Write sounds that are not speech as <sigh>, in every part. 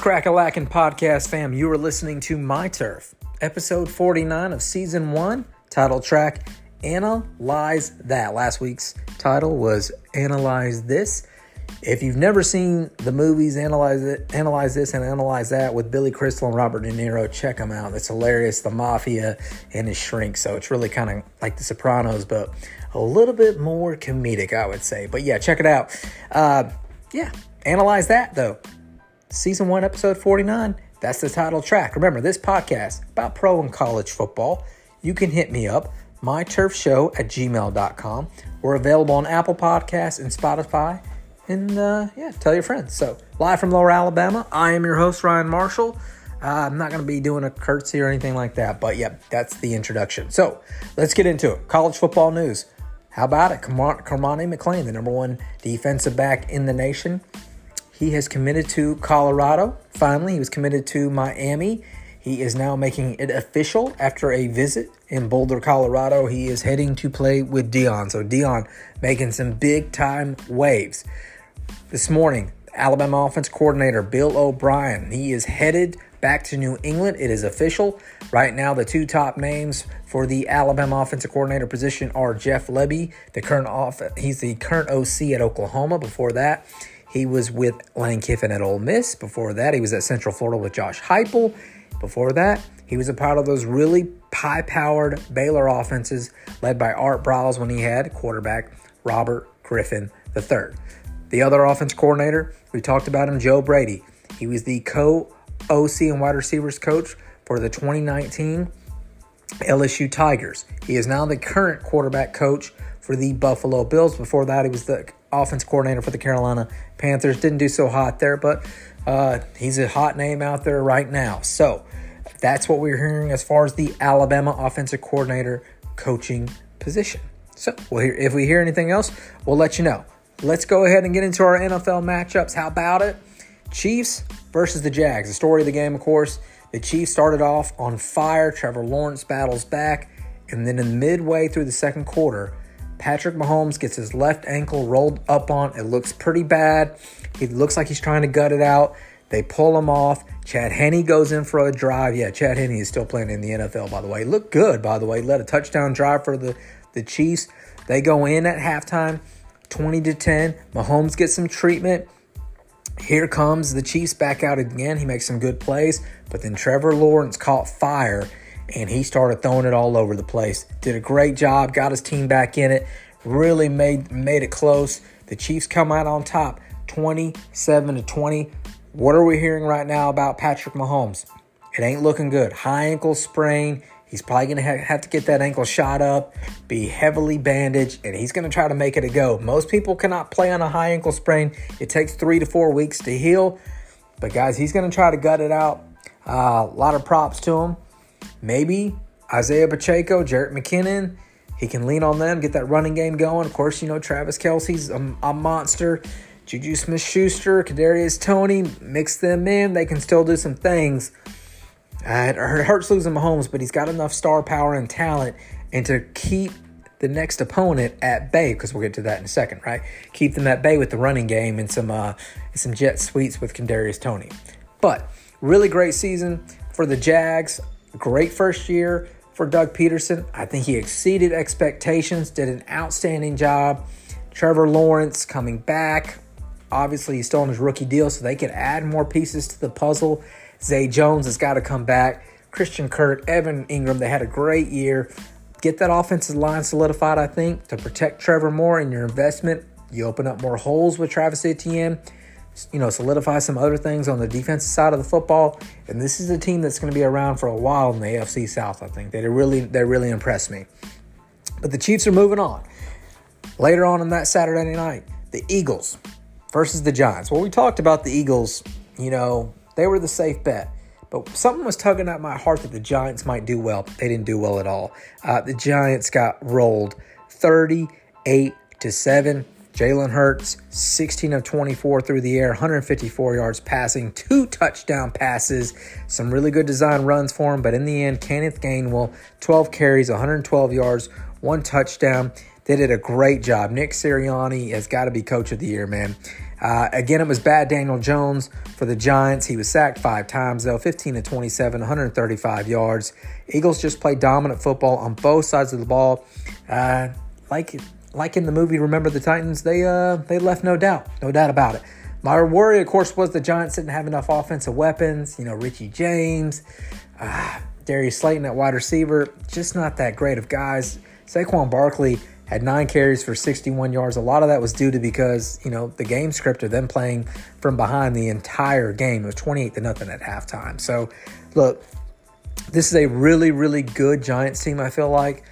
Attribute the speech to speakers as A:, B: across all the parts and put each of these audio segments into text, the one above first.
A: Crack a lacking podcast fam? You are listening to My Turf, episode 49 of season one, title track Analyze That. Last week's title was Analyze This. If you've never seen the movies Analyze It, Analyze This, and Analyze That with Billy Crystal and Robert De Niro, check them out. It's hilarious. The mafia and his shrink. So it's really kind of like The Sopranos, but a little bit more comedic, I would say. But yeah, check it out. Uh, yeah, analyze that though season one, episode 49. That's the title track. Remember, this podcast about pro and college football. You can hit me up, myturfshow at gmail.com. We're available on Apple Podcasts and Spotify. And uh, yeah, tell your friends. So, live from Lower Alabama, I am your host, Ryan Marshall. Uh, I'm not going to be doing a curtsy or anything like that, but yeah, that's the introduction. So, let's get into it. College football news. How about it? Cormani McClain, the number one defensive back in the nation, he has committed to Colorado. Finally, he was committed to Miami. He is now making it official after a visit in Boulder, Colorado. He is heading to play with Deion. So Deion making some big time waves. This morning, Alabama offense coordinator Bill O'Brien, he is headed back to New England. It is official. Right now, the two top names for the Alabama offensive coordinator position are Jeff Lebby, the current off he's the current OC at Oklahoma. Before that, he was with Lane Kiffin at Ole Miss. Before that, he was at Central Florida with Josh Heupel. Before that, he was a part of those really high-powered Baylor offenses led by Art Briles when he had quarterback Robert Griffin III. The other offense coordinator, we talked about him, Joe Brady. He was the co-OC and wide receivers coach for the 2019 LSU Tigers. He is now the current quarterback coach for the Buffalo Bills. Before that, he was the offense coordinator for the Carolina Panthers. Didn't do so hot there, but uh, he's a hot name out there right now. So that's what we're hearing as far as the Alabama offensive coordinator coaching position. So we'll hear, if we hear anything else, we'll let you know. Let's go ahead and get into our NFL matchups. How about it? Chiefs versus the Jags. The story of the game, of course, the Chiefs started off on fire. Trevor Lawrence battles back. And then in midway through the second quarter, Patrick Mahomes gets his left ankle rolled up on. It looks pretty bad. He looks like he's trying to gut it out. They pull him off. Chad Henne goes in for a drive. Yeah, Chad Henne is still playing in the NFL, by the way. Look good, by the way. Led a touchdown drive for the, the Chiefs. They go in at halftime, 20 to 10. Mahomes gets some treatment. Here comes the Chiefs back out again. He makes some good plays, but then Trevor Lawrence caught fire and he started throwing it all over the place. Did a great job, got his team back in it, really made made it close. The Chiefs come out on top, 27 to 20. What are we hearing right now about Patrick Mahomes? It ain't looking good. High ankle sprain. He's probably going to have to get that ankle shot up, be heavily bandaged, and he's going to try to make it a go. Most people cannot play on a high ankle sprain. It takes three to four weeks to heal. But, guys, he's going to try to gut it out. Uh, a lot of props to him. Maybe Isaiah Pacheco, Jerick McKinnon, he can lean on them, get that running game going. Of course, you know, Travis Kelce's a, a monster. Juju Smith Schuster, Kadarius Toney, mix them in. They can still do some things. Uh, it hurts losing Mahomes, but he's got enough star power and talent and to keep the next opponent at bay, because we'll get to that in a second, right? Keep them at bay with the running game and some uh, some jet sweeps with Kadarius Toney. But really great season for the Jags. Great first year for Doug Pederson. I think he exceeded expectations, did an outstanding job. Trevor Lawrence coming back. Obviously, he's still on his rookie deal, so they can add more pieces to the puzzle. Zay Jones has got to come back. Christian Kirk, Evan Engram, they had a great year. Get that offensive line solidified, I think, to protect Trevor Moore in your investment. You open up more holes with Travis Etienne you know, solidify some other things on the defensive side of the football. And this is a team that's going to be around for a while in the AFC South. I think they really they really impressed me. But the Chiefs are moving on. Later on in that Saturday night, the Eagles versus the Giants. Well, we talked about the Eagles. You know, they were the safe bet. But something was tugging at my heart that the Giants might do well. They didn't do well at all. Uh, the Giants got rolled 38 to 7. Jalen Hurts, 16 of 24 through the air, 154 yards passing, two touchdown passes, some really good design runs for him. But in the end, Kenneth Gainwell, 12 carries, 112 yards, one touchdown. They did a great job. Nick Sirianni has got to be coach of the year, man. Uh, again, it was bad Daniel Jones for the Giants. He was sacked five times, though 15 to 27, 135 yards. Eagles just played dominant football on both sides of the ball. Uh, like, like in the movie Remember the Titans, they, uh, they left no doubt, no doubt about it. My worry, of course, was the Giants didn't have enough offensive weapons. You know, Richie James, uh, Darius Slayton at wide receiver, just not that great of guys. Saquon Barkley had nine carries for 61 yards. A lot of that was due to because, you know, the game script of them playing from behind the entire game. Was 28 to nothing at halftime. So, look, this is a really, really good Giants team, I feel like.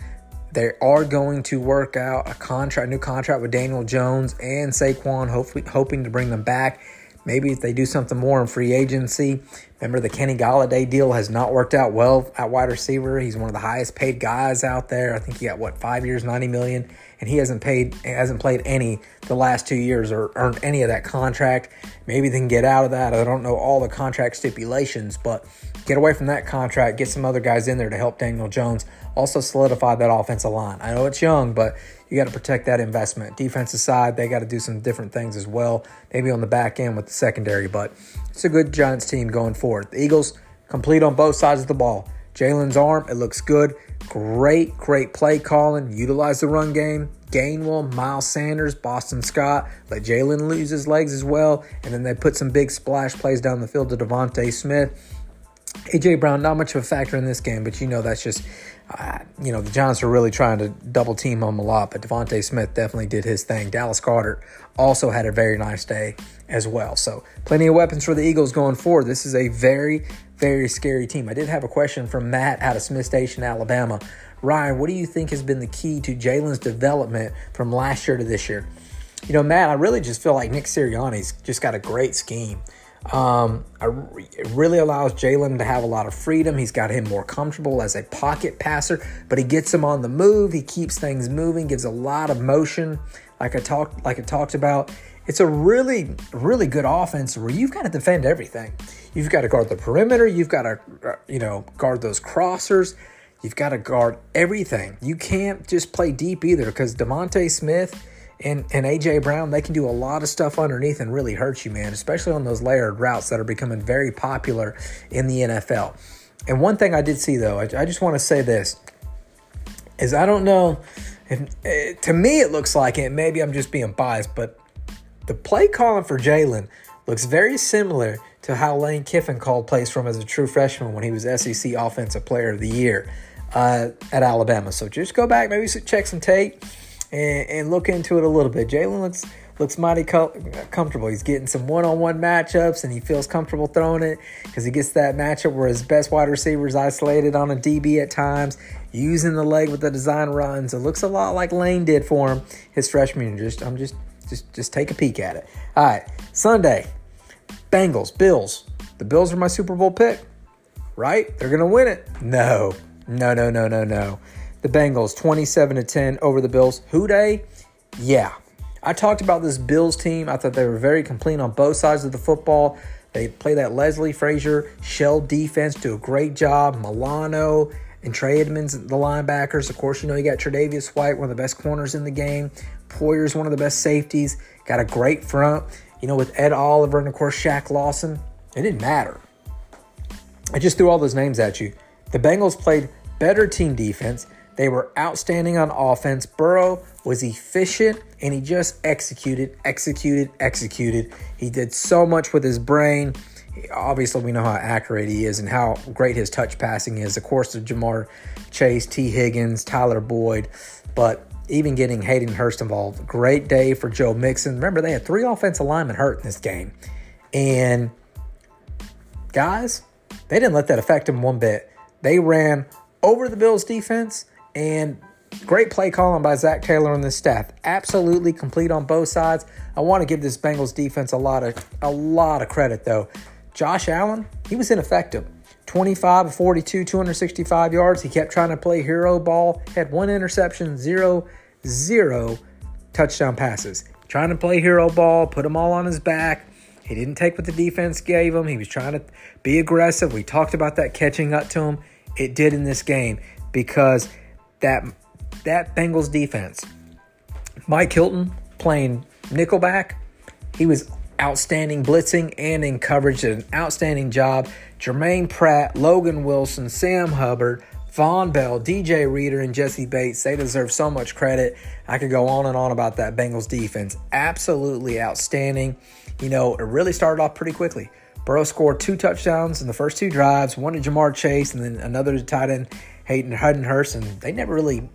A: They are going to work out a contract, a new contract with Daniel Jones and Saquon, hopefully hoping to bring them back. Maybe if they do something more in free agency. Remember, the Kenny Golladay deal has not worked out well at wide receiver. He's one of the highest paid guys out there. I think he got what five years, ninety million, and he hasn't paid, hasn't played any the last two years or earned any of that contract. Maybe they can get out of that. I don't know all the contract stipulations, but get away from that contract. Get some other guys in there to help Daniel Jones also solidify that offensive line. I know it's young, but you got to protect that investment. Defensive side, they got to do some different things as well, maybe on the back end with the secondary, but it's a good Giants team going forward. The Eagles complete on both sides of the ball. Jalen's arm, it looks good. Great, great play calling. Utilize the run game. Gainwell, Miles Sanders, Boston Scott. Let Jalen lose his legs as well. And then they put some big splash plays down the field to DeVonta Smith. AJ Brown, not much of a factor in this game, but you know that's just uh, you know, the Giants are really trying to double team him a lot, but DeVonta Smith definitely did his thing. Dallas Carter also had a very nice day as well. So, plenty of weapons for the Eagles going forward. This is a very, very scary team. I did have a question from Matt out of Smith Station, Alabama. Ryan, what do you think has been the key to Jalen's development from last year to this year? You know, Matt, I really just feel like Nick Sirianni's just got a great scheme. Um, it really allows Jalen to have a lot of freedom. He's got him more comfortable as a pocket passer, but he gets him on the move. He keeps things moving, gives a lot of motion, like I talked, like I talked about. It's a really, really good offense where you've got to defend everything. You've got to guard the perimeter. You've got to, uh, you know, guard those crossers. You've got to guard everything. You can't just play deep either because DeVonta Smith and and AJ Brown, they can do a lot of stuff underneath and really hurt you, man, especially on those layered routes that are becoming very popular in the NFL. And one thing I did see though, I, I just want to say this is I don't know if, uh, to me it looks like it. Maybe I'm just being biased, but the play calling for Jalen looks very similar to how Lane Kiffin called plays from as a true freshman when he was SEC Offensive Player of the Year uh, at Alabama. So just go back, maybe check some tape and, and look into it a little bit. Jalen looks looks mighty co- comfortable. He's getting some one-on-one matchups, and he feels comfortable throwing it because he gets that matchup where his best wide receiver is isolated on a DB at times, using the leg with the design runs. It looks a lot like Lane did for him his freshman year. Just I'm just just just take a peek at it. All right, Sunday, Bengals, Bills. The Bills are my Super Bowl pick, right? They're gonna win it. No, no, no, no, no, no the Bengals 27 to 10 over the Bills. Who Dey? Yeah. I talked about this Bills team. I thought they were very complete on both sides of the football. They play that Leslie Frazier shell defense, do a great job. Milano and Trey Edmunds, the linebackers. Of course, you know you got Tre'Davious White, one of the best corners in the game. Poyer's one of the best safeties. Got a great front. You know, with Ed Oliver and of course Shaq Lawson. It didn't matter. I just threw all those names at you. The Bengals played better team defense. They were outstanding on offense. Burrow was efficient and he just executed, executed, executed. He did so much with his brain. Obviously, we know how accurate he is and how great his touch passing is. Of course, the Ja'Marr Chase, Tee Higgins, Tyler Boyd, but even getting Hayden Hurst involved. Great day for Joe Mixon. Remember, they had three offensive linemen hurt in this game. And guys, they didn't let that affect them one bit. They ran over the Bills defense and great play calling by Zac Taylor and the staff. Absolutely complete on both sides. I want to give this Bengals defense a lot of a lot of credit though. Josh Allen, he was ineffective. 25 42, 265 yards. He kept trying to play hero ball. Had one interception, zero, zero touchdown passes. Trying to play hero ball, put them all on his back. He didn't take what the defense gave him. He was trying to be aggressive. We talked about that catching up to him. It did in this game because that that Bengals defense. Mike Hilton playing nickelback, he was outstanding blitzing and in coverage did an outstanding job. Germaine Pratt, Logan Wilson, Sam Hubbard, Vonn Bell, DJ Reader, and Jessie Bates, they deserve so much credit. I could go on and on about that Bengals defense. Absolutely outstanding. You know, it really started off pretty quickly. Burrow scored two touchdowns in the first two drives, one to Ja'Marr Chase, and then another to tight end Hayden Hayden Hurst, and they never really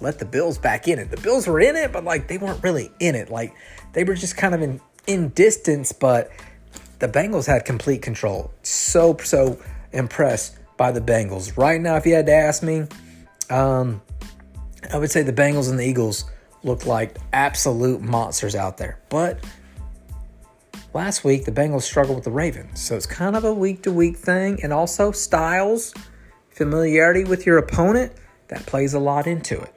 A: let the Bills back in it. The Bills were in it, but like they weren't really in it. Like they were just kind of in in distance, but the Bengals had complete control. So so impressed by the Bengals. Right now, if you had to ask me, um, I would say the Bengals and the Eagles look like absolute monsters out there. But last week, the Bengals struggled with the Ravens. So it's kind of a week to week thing. And also, styles, familiarity with your opponent, that plays a lot into it.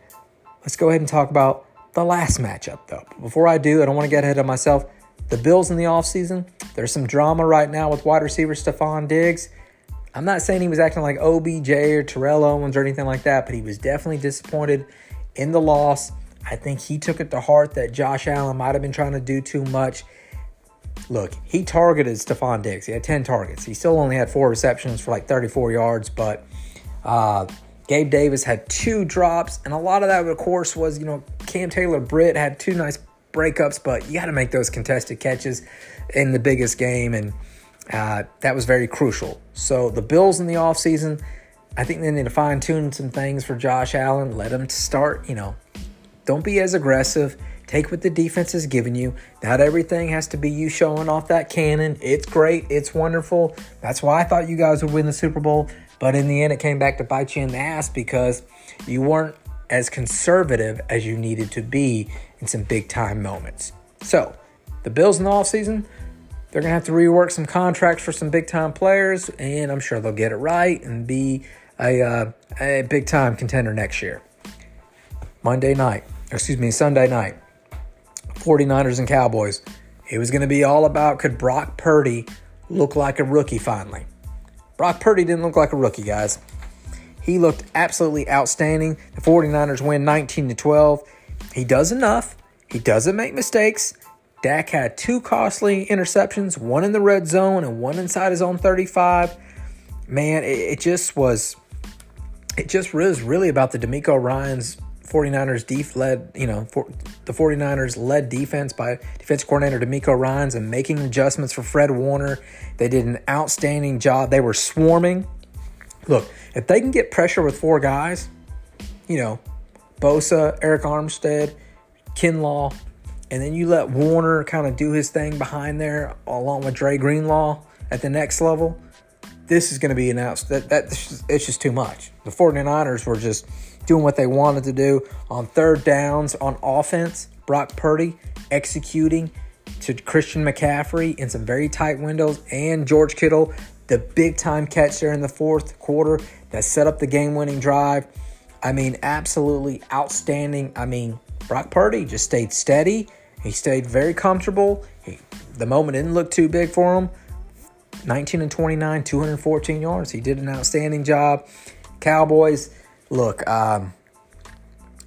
A: Let's go ahead and talk about the last matchup, though. Before I do, I don't want to get ahead of myself. The Bills in the offseason, there's some drama right now with wide receiver Stefon Diggs. I'm not saying he was acting like OBJ or Terrell Owens or anything like that, but he was definitely disappointed in the loss. I think he took it to heart that Josh Allen might have been trying to do too much. Look, he targeted Stefon Diggs. He had 10 targets. He still only had four receptions for like 34 yards, but uh, Gabe Davis had two drops, and a lot of that, of course, was, you know, Cam Taylor Britt had two nice breakups, but you got to make those contested catches in the biggest game. And uh, that was very crucial. So the Bills in the offseason, I think they need to fine tune some things for Josh Allen. Let him start, you know, don't be as aggressive. Take what the defense has given you. Not everything has to be you showing off that cannon. It's great. It's wonderful. That's why I thought you guys would win the Super Bowl. But in the end, it came back to bite you in the ass because you weren't as conservative as you needed to be in some big time moments. So, the Bills in the offseason, they're going to have to rework some contracts for some big time players, and I'm sure they'll get it right and be a, uh, a big time contender next year. Monday night, excuse me, Sunday night, 49ers and Cowboys. It was going to be all about could Brock Purdy look like a rookie finally? Brock Purdy didn't look like a rookie, guys. He looked absolutely outstanding. The 49ers win 19 to 12. He does enough. He doesn't make mistakes. Dak had two costly interceptions, one in the red zone and one inside his own 35. Man, it, it just was it just was really about the DeMeco Ryans 49ers def led, you know, for the 49ers led defense by defense coordinator DeMeco Ryans and making adjustments for Fred Warner. They did an outstanding job. They were swarming. Look, if they can get pressure with four guys, you know, Bosa, Arik Armstead, Kinlaw, and then you let Warner kind of do his thing behind there, along with Dre Greenlaw at the next level. This is going to be announced. That that it's just too much. The 49ers were just doing what they wanted to do on third downs on offense. Brock Purdy executing to Christian McCaffrey in some very tight windows, and George Kittle, the big time catch there in the fourth quarter that set up the game winning drive. I mean, absolutely outstanding. I mean, Brock Purdy just stayed steady. He stayed very comfortable. He, the moment didn't look too big for him. 19 and 29, 214 yards. He did an outstanding job. Cowboys, look, um,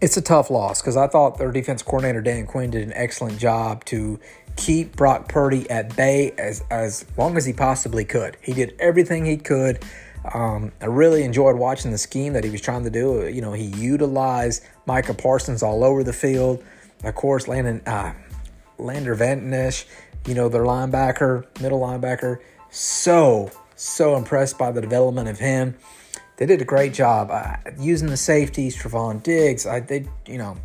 A: it's a tough loss because I thought their defense coordinator Dan Quinn did an excellent job to keep Brock Purdy at bay as as long as he possibly could. He did everything he could. Um, I really enjoyed watching the scheme that he was trying to do. You know, he utilized Micah Parsons all over the field. Of course, Landon uh, Lander Vantnish, you know, their linebacker, middle linebacker. So so impressed by the development of him. They did a great job uh, using the safeties, Trevon Diggs. I they you know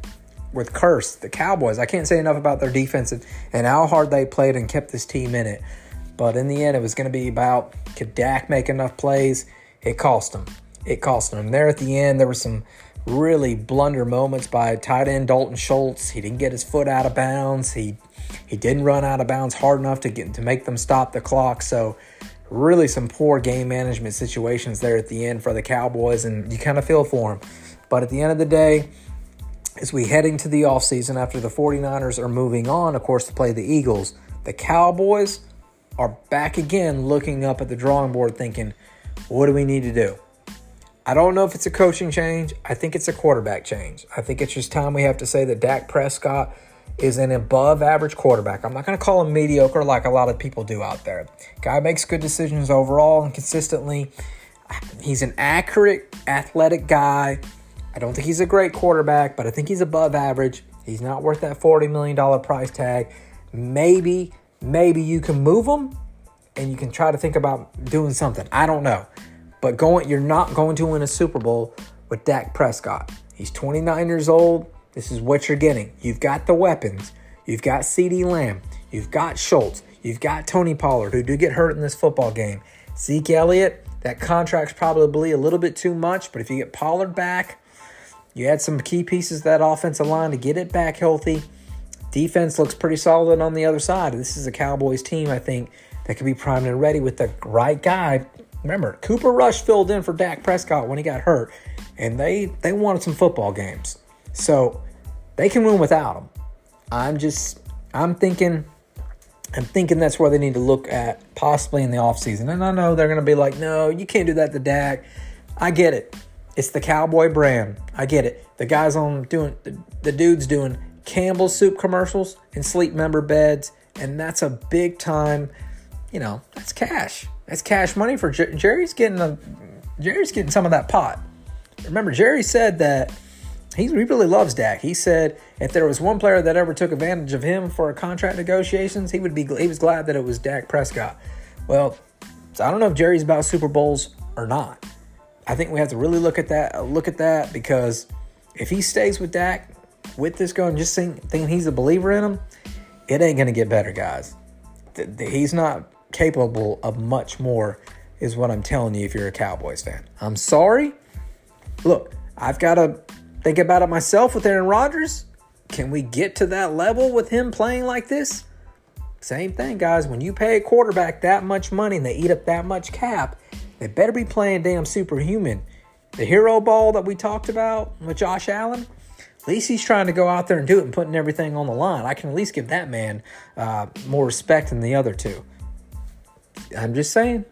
A: with Curse, the Cowboys. I can't say enough about their defense and, and how hard they played and kept this team in it. But in the end, it was going to be about could Dak make enough plays? It cost them. It cost them. There at the end, there were some really blunder moments by tight end Dalton Schultz. He didn't get his foot out of bounds. He he didn't run out of bounds hard enough to get to make them stop the clock. So really some poor game management situations there at the end for the Cowboys and you kind of feel for them. But at the end of the day, as we heading to the offseason after the 49ers are moving on, of course, to play the Eagles, the Cowboys are back again looking up at the drawing board thinking, what do we need to do? I don't know if it's a coaching change. I think it's a quarterback change. I think it's just time we have to say that Dak Prescott is an above average quarterback. I'm not going to call him mediocre like a lot of people do out there. Guy makes good decisions overall and consistently. He's an accurate, athletic guy. I don't think he's a great quarterback, but I think he's above average. He's not worth that $40 million price tag. Maybe, maybe you can move him and you can try to think about doing something. I don't know. But going you're not going to win a Super Bowl with Dak Prescott. He's 29 years old. This is what you're getting. You've got the weapons. You've got CeeDee Lamb. You've got Schultz. You've got Tony Pollard, who do get hurt in this football game. Zeke Elliott, that contract's probably a little bit too much, but if you get Pollard back, you add some key pieces to that offensive line to get it back healthy. Defense looks pretty solid on the other side. This is a Cowboys team, I think, that could be primed and ready with the right guy. Remember, Cooper Rush filled in for Dak Prescott when he got hurt, and they they wanted some football games. So they can win without him. I'm just I'm thinking I'm thinking that's where they need to look at possibly in the offseason. And I know they're to be like, no, you can't do that to Dak. I get it. It's the cowboy brand. I get it. The guys on doing the, the dudes doing Campbell's soup commercials and Sleep Number beds, and that's a big time. You know, that's cash. That's cash money for Jer- Jerry's getting a Jerry's getting some of that pot. Remember, Jerry said that he really loves Dak. He said if there was one player that ever took advantage of him for contract negotiations, he would be he was glad that it was Dak Prescott. Well, so I don't know if Jerry's about Super Bowls or not. I think we have to really look at that look at that because if he stays with Dak with this going, just think, thinking he's a believer in him, it ain't gonna get better, guys. He's not capable of much more, is what I'm telling you. If you're a Cowboys fan, I'm sorry. Look, I've got to think about it myself with Aaron Rodgers. Can we get to that level with him playing like this? Same thing, guys. When you pay a quarterback that much money and they eat up that much cap, they better be playing damn superhuman. The hero ball that we talked about with Josh Allen, at least he's trying to go out there and do it and putting everything on the line. I can at least give that man uh, more respect than the other two. I'm just saying,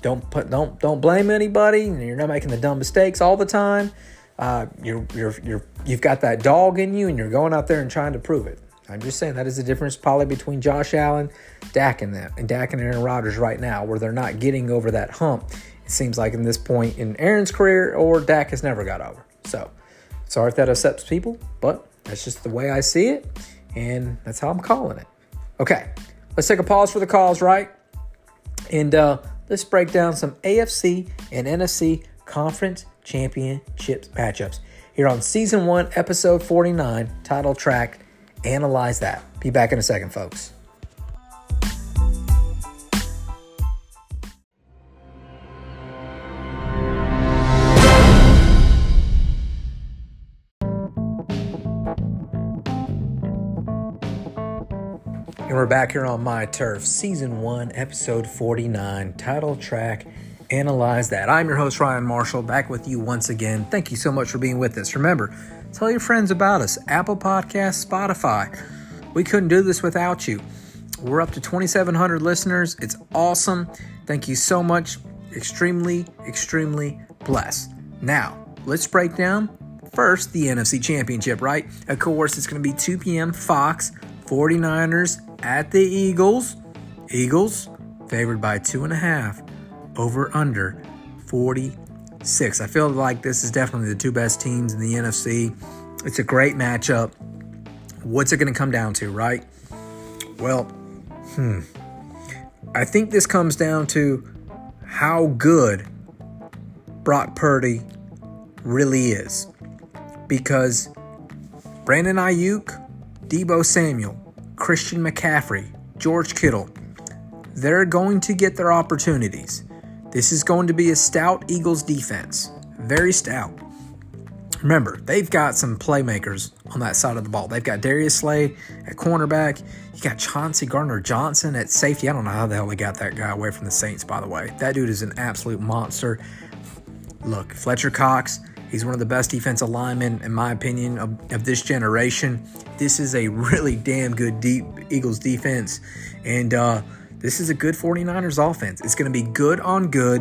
A: don't put don't don't blame anybody. You're not making the dumb mistakes all the time. Uh, you're you're you're you've got that dog in you, and you're going out there and trying to prove it. I'm just saying that is the difference probably between Josh Allen, Dak, and them, and Dak and Aaron Rodgers right now, where they're not getting over that hump. It seems like in this point in Aaron's career, or Dak has never got over. So sorry if that upsets people, but that's just the way I see it, and that's how I'm calling it. Okay, let's take a pause for the calls, right? And uh, let's break down some AFC and NFC conference championship matchups here on season one, episode 49, title track. Analyze that. Be back in a second, folks. And we're back here on My Turf, Season 1, Episode 49, title track Analyze That. I'm your host, Ryan Marshall, back with you once again. Thank you so much for being with us. Remember, tell your friends about us Apple Podcasts, Spotify. We couldn't do this without you. We're up to 2,700 listeners. It's awesome. Thank you so much. Extremely, extremely blessed. Now, let's break down first the NFC Championship, right? Of course, it's going to be 2 p.m. Fox, 49ers at the Eagles. Eagles favored by two and a half, over under 46. I feel like this is definitely the two best teams in the NFC. It's a great matchup. What's it going to come down to, right? Well, hmm. I think this comes down to how good Brock Purdy really is. Because Brandon Aiyuk, Deebo Samuel, Christian McCaffrey, George Kittle, they're going to get their opportunities. This is going to be a stout Eagles defense. Very stout. Remember, they've got some playmakers on that side of the ball. They've got Darius Slay at cornerback. You got Chauncey Gardner Johnson at safety. I don't know how the hell they got that guy away from the Saints, by the way. That dude is an absolute monster. Look, Fletcher Cox, He's one of the best defensive linemen, in my opinion, of, of, this generation. This is a really damn good deep Eagles defense. And uh, this is a good 49ers offense. It's going to be good on good,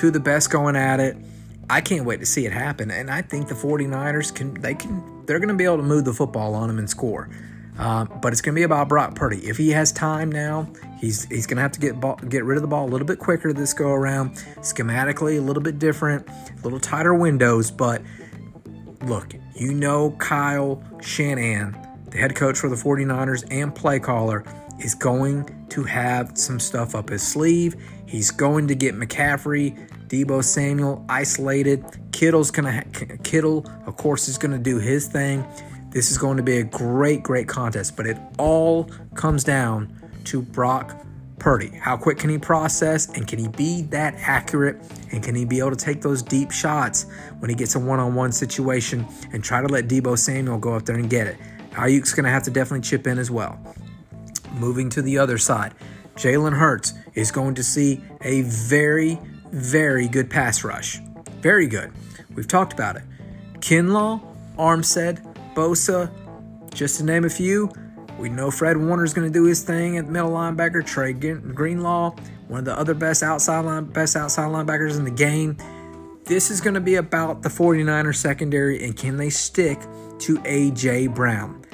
A: of the best going at it. I can't wait to see it happen. And I think the 49ers can, they can, they're going to be able to move the football on them and score. Um, but it's going to be about Brock Purdy. If he has time now, he's he's going to have to get ball, get rid of the ball a little bit quicker this go around. Schematically, a little bit different, a little tighter windows. But look, you know Kyle Shanahan, the head coach for the 49ers and play caller, is going to have some stuff up his sleeve. He's going to get McCaffrey, Deebo Samuel isolated. Kittle's gonna ha- Kittle, of course, is gonna do his thing. This is going to be a great, great contest, but it all comes down to Brock Purdy. How quick can he process and can he be that accurate and can he be able to take those deep shots when he gets a one-on-one situation and try to let Deebo Samuel go up there and get it. Aiyuk's going to have to definitely chip in as well. Moving to the other side, Jalen Hurts is going to see a very, very good pass rush. Very good. We've talked about it. Kinlaw, Armstead, Bosa, just to name a few. We know Fred Warner's going to do his thing at middle linebacker. Dre Greenlaw, one of the other best outside line, best outside linebackers in the game. This is going to be about the 49ers secondary and can they stick to AJ Brown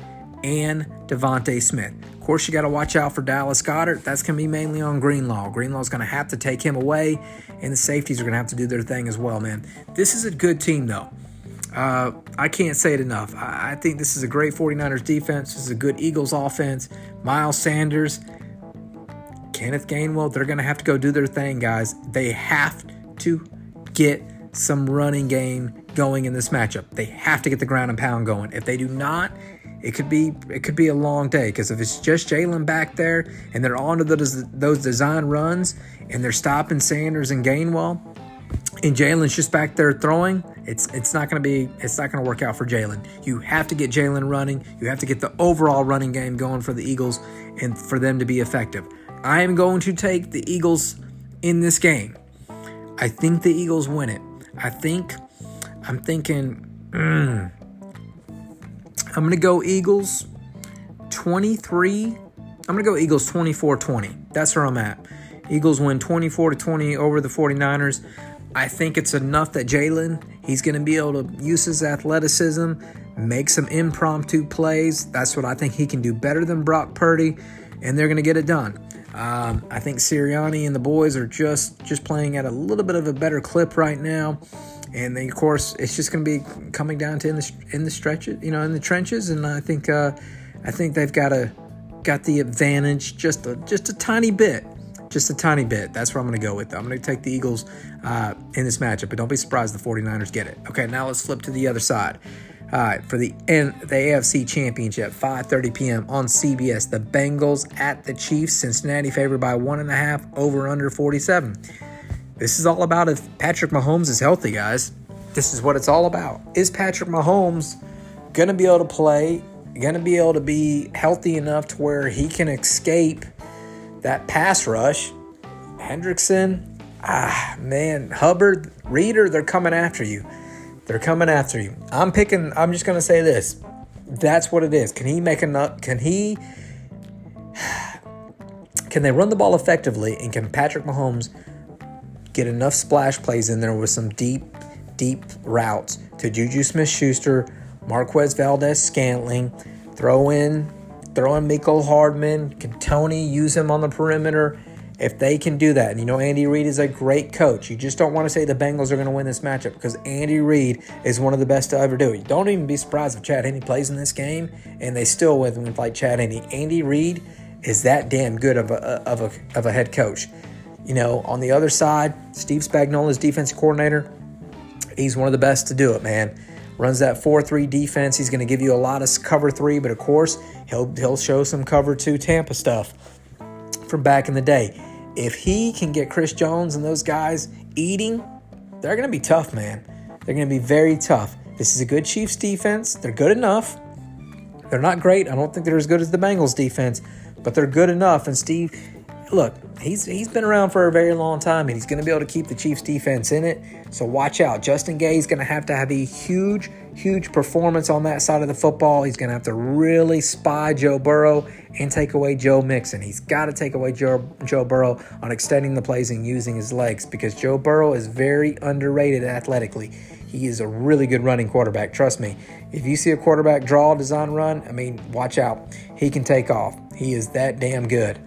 A: and DeVonta Smith. Course, you got to watch out for Dallas Goedert. That's going to be mainly on Greenlaw. Greenlaw's going to have to take him away, and the safeties are going to have to do their thing as well, man. This is a good team, though. Uh, I can't say it enough. I, I, think this is a great 49ers defense. This is a good Eagles offense. Miles Sanders, Kenneth Gainwell, they're going to have to go do their thing, guys. They have to get some running game going in this matchup. They have to get the ground and pound going. If they do not, it could be it could be a long day because if it's just Jalen back there and they're on to those those design runs and they're stopping Sanders and Gainwell, and Jalen's just back there throwing, it's it's not going to be it's not going to work out for Jalen. You have to get Jalen running. You have to get the overall running game going for the Eagles and for them to be effective. I am going to take the Eagles in this game. I think the Eagles win it. I think I'm thinking mm, I'm going to go Eagles 23. I'm going to go Eagles 24-20. That's where I'm at. Eagles win 24 to 20 over the 49ers. I think it's enough that Jalen, he's going to be able to use his athleticism, make some impromptu plays. That's what I think he can do better than Brock Purdy, and they're going to get it done. Um, I think Sirianni and the boys are just just playing at a little bit of a better clip right now, and then of course it's just going to be coming down to in the in the stretches, you know, in the trenches, and I think uh, I think they've got a got the advantage just a just a tiny bit just a tiny bit. That's where I'm going to go with. Them. I'm going to take the Eagles uh, in this matchup, but don't be surprised the 49ers get it. Okay, now let's flip to the other side. All right, for the N- the AFC Championship, 5:30 p.m. on CBS. The Bengals at the Chiefs. Cincinnati favored by one and a half. Over under 47. This is all about if Patrick Mahomes is healthy, guys. This is what it's all about. Is Patrick Mahomes going to be able to play? Going to be able to be healthy enough to where he can escape that pass rush, Hendrickson, ah, man, Hubbard, Reader, they're coming after you. They're coming after you. I'm picking, I'm just going to say this. That's what it is. Can he make enough? Can he, <sighs> can they run the ball effectively? And can Patrick Mahomes get enough splash plays in there with some deep, deep routes to Juju Smith Schuster, Marquez Valdes Scantling, throw in throw in Mecole Hardman. Can Tony use him on the perimeter? If they can do that, and you know Andy Reid is a great coach, you just don't want to say the Bengals are going to win this matchup because Andy Reid is one of the best to ever do it. Don't even be surprised if Chad Henne plays in this game and they still win when fight Chad Henne. Andy Reid is that damn good of a, of a of a head coach. You know, on the other side, Steve Spagnuolo's defense coordinator, he's one of the best to do it, man runs that 4-3 defense. He's going to give you a lot of cover 3, but of course, he'll he'll show some cover 2 Tampa stuff from back in the day. If he can get Chris Jones and those guys eating, they're going to be tough, man. They're going to be very tough. This is a good Chiefs defense. They're good enough. They're not great. I don't think they're as good as the Bengals defense, but they're good enough. And Steve, look, he's he's been around for a very long time, and he's going to be able to keep the Chiefs defense in it. So watch out. Justin Gay is going to have to have a huge, huge performance on that side of the football. He's going to have to really spy Joe Burrow and take away Joe Mixon. He's got to take away Joe Joe Burrow on extending the plays and using his legs because Joe Burrow is very underrated athletically. He is a really good running quarterback. Trust me. If you see a quarterback draw design run, I mean, watch out. He can take off. He is that damn good.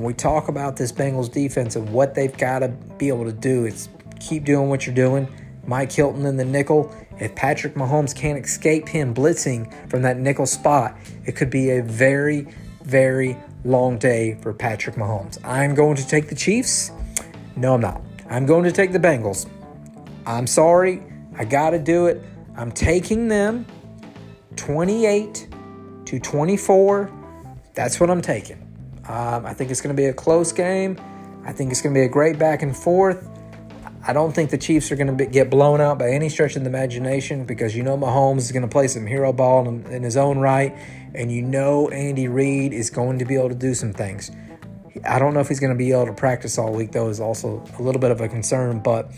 A: When we talk about this Bengals defense and what they've got to be able to do, it's keep doing what you're doing. Mike Hilton in the nickel. If Patrick Mahomes can't escape him blitzing from that nickel spot, it could be a very, very long day for Patrick Mahomes. I'm going to take the Chiefs. No, I'm not. I'm going to take the Bengals. I'm sorry. I got to do it. I'm taking them 28 to 24. That's what I'm taking. Um, I think it's going to be a close game. I think it's going to be a great back and forth. I don't think the Chiefs are going to get blown out by any stretch of the imagination because you know Mahomes is going to play some hero ball in, in his own right, and you know Andy Reid is going to be able to do some things. I don't know if he's going to be able to practice all week, though, is also a little bit of a concern, but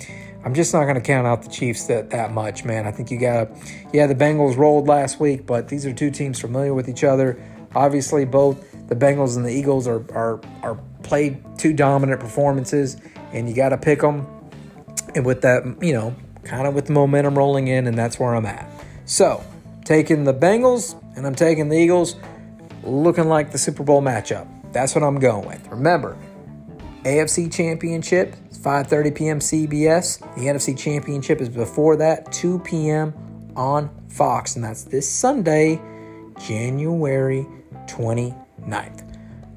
A: I'm just not going to count out the Chiefs that, that much, man. I think you got to, yeah, the Bengals rolled last week, but these are two teams familiar with each other. Obviously, both the Bengals and the Eagles are, are, are played two dominant performances, and you got to pick them and with that, you know, kind of with the momentum rolling in, and that's where I'm at. So, taking the Bengals and I'm taking the Eagles, looking like the Super Bowl matchup. That's what I'm going with. Remember, AFC Championship, 5:30 p.m. CBS. The NFC Championship is before that, 2 p.m. on Fox, and that's this Sunday, January 29th.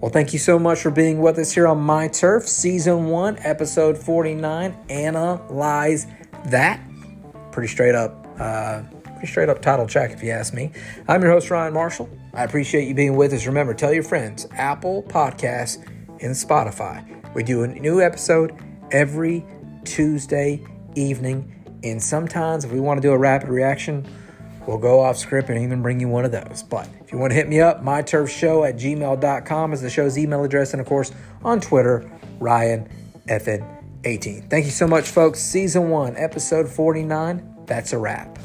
A: Well, thank you so much for being with us here on My Turf, Season 1, Episode 49. Analyze that. Pretty straight up, uh, pretty straight up title check, if you ask me. I'm your host, Ryan Marshall. I appreciate you being with us. Remember, tell your friends, Apple Podcasts and Spotify. We do a new episode every Tuesday evening. And sometimes, if we want to do a rapid reaction, we'll go off script and even bring you one of those. But you want to hit me up, myturfshow at gmail.com is the show's email address. And of course, on Twitter, Ryan FN18. Thank you so much, folks. Season one, episode 49. That's a wrap.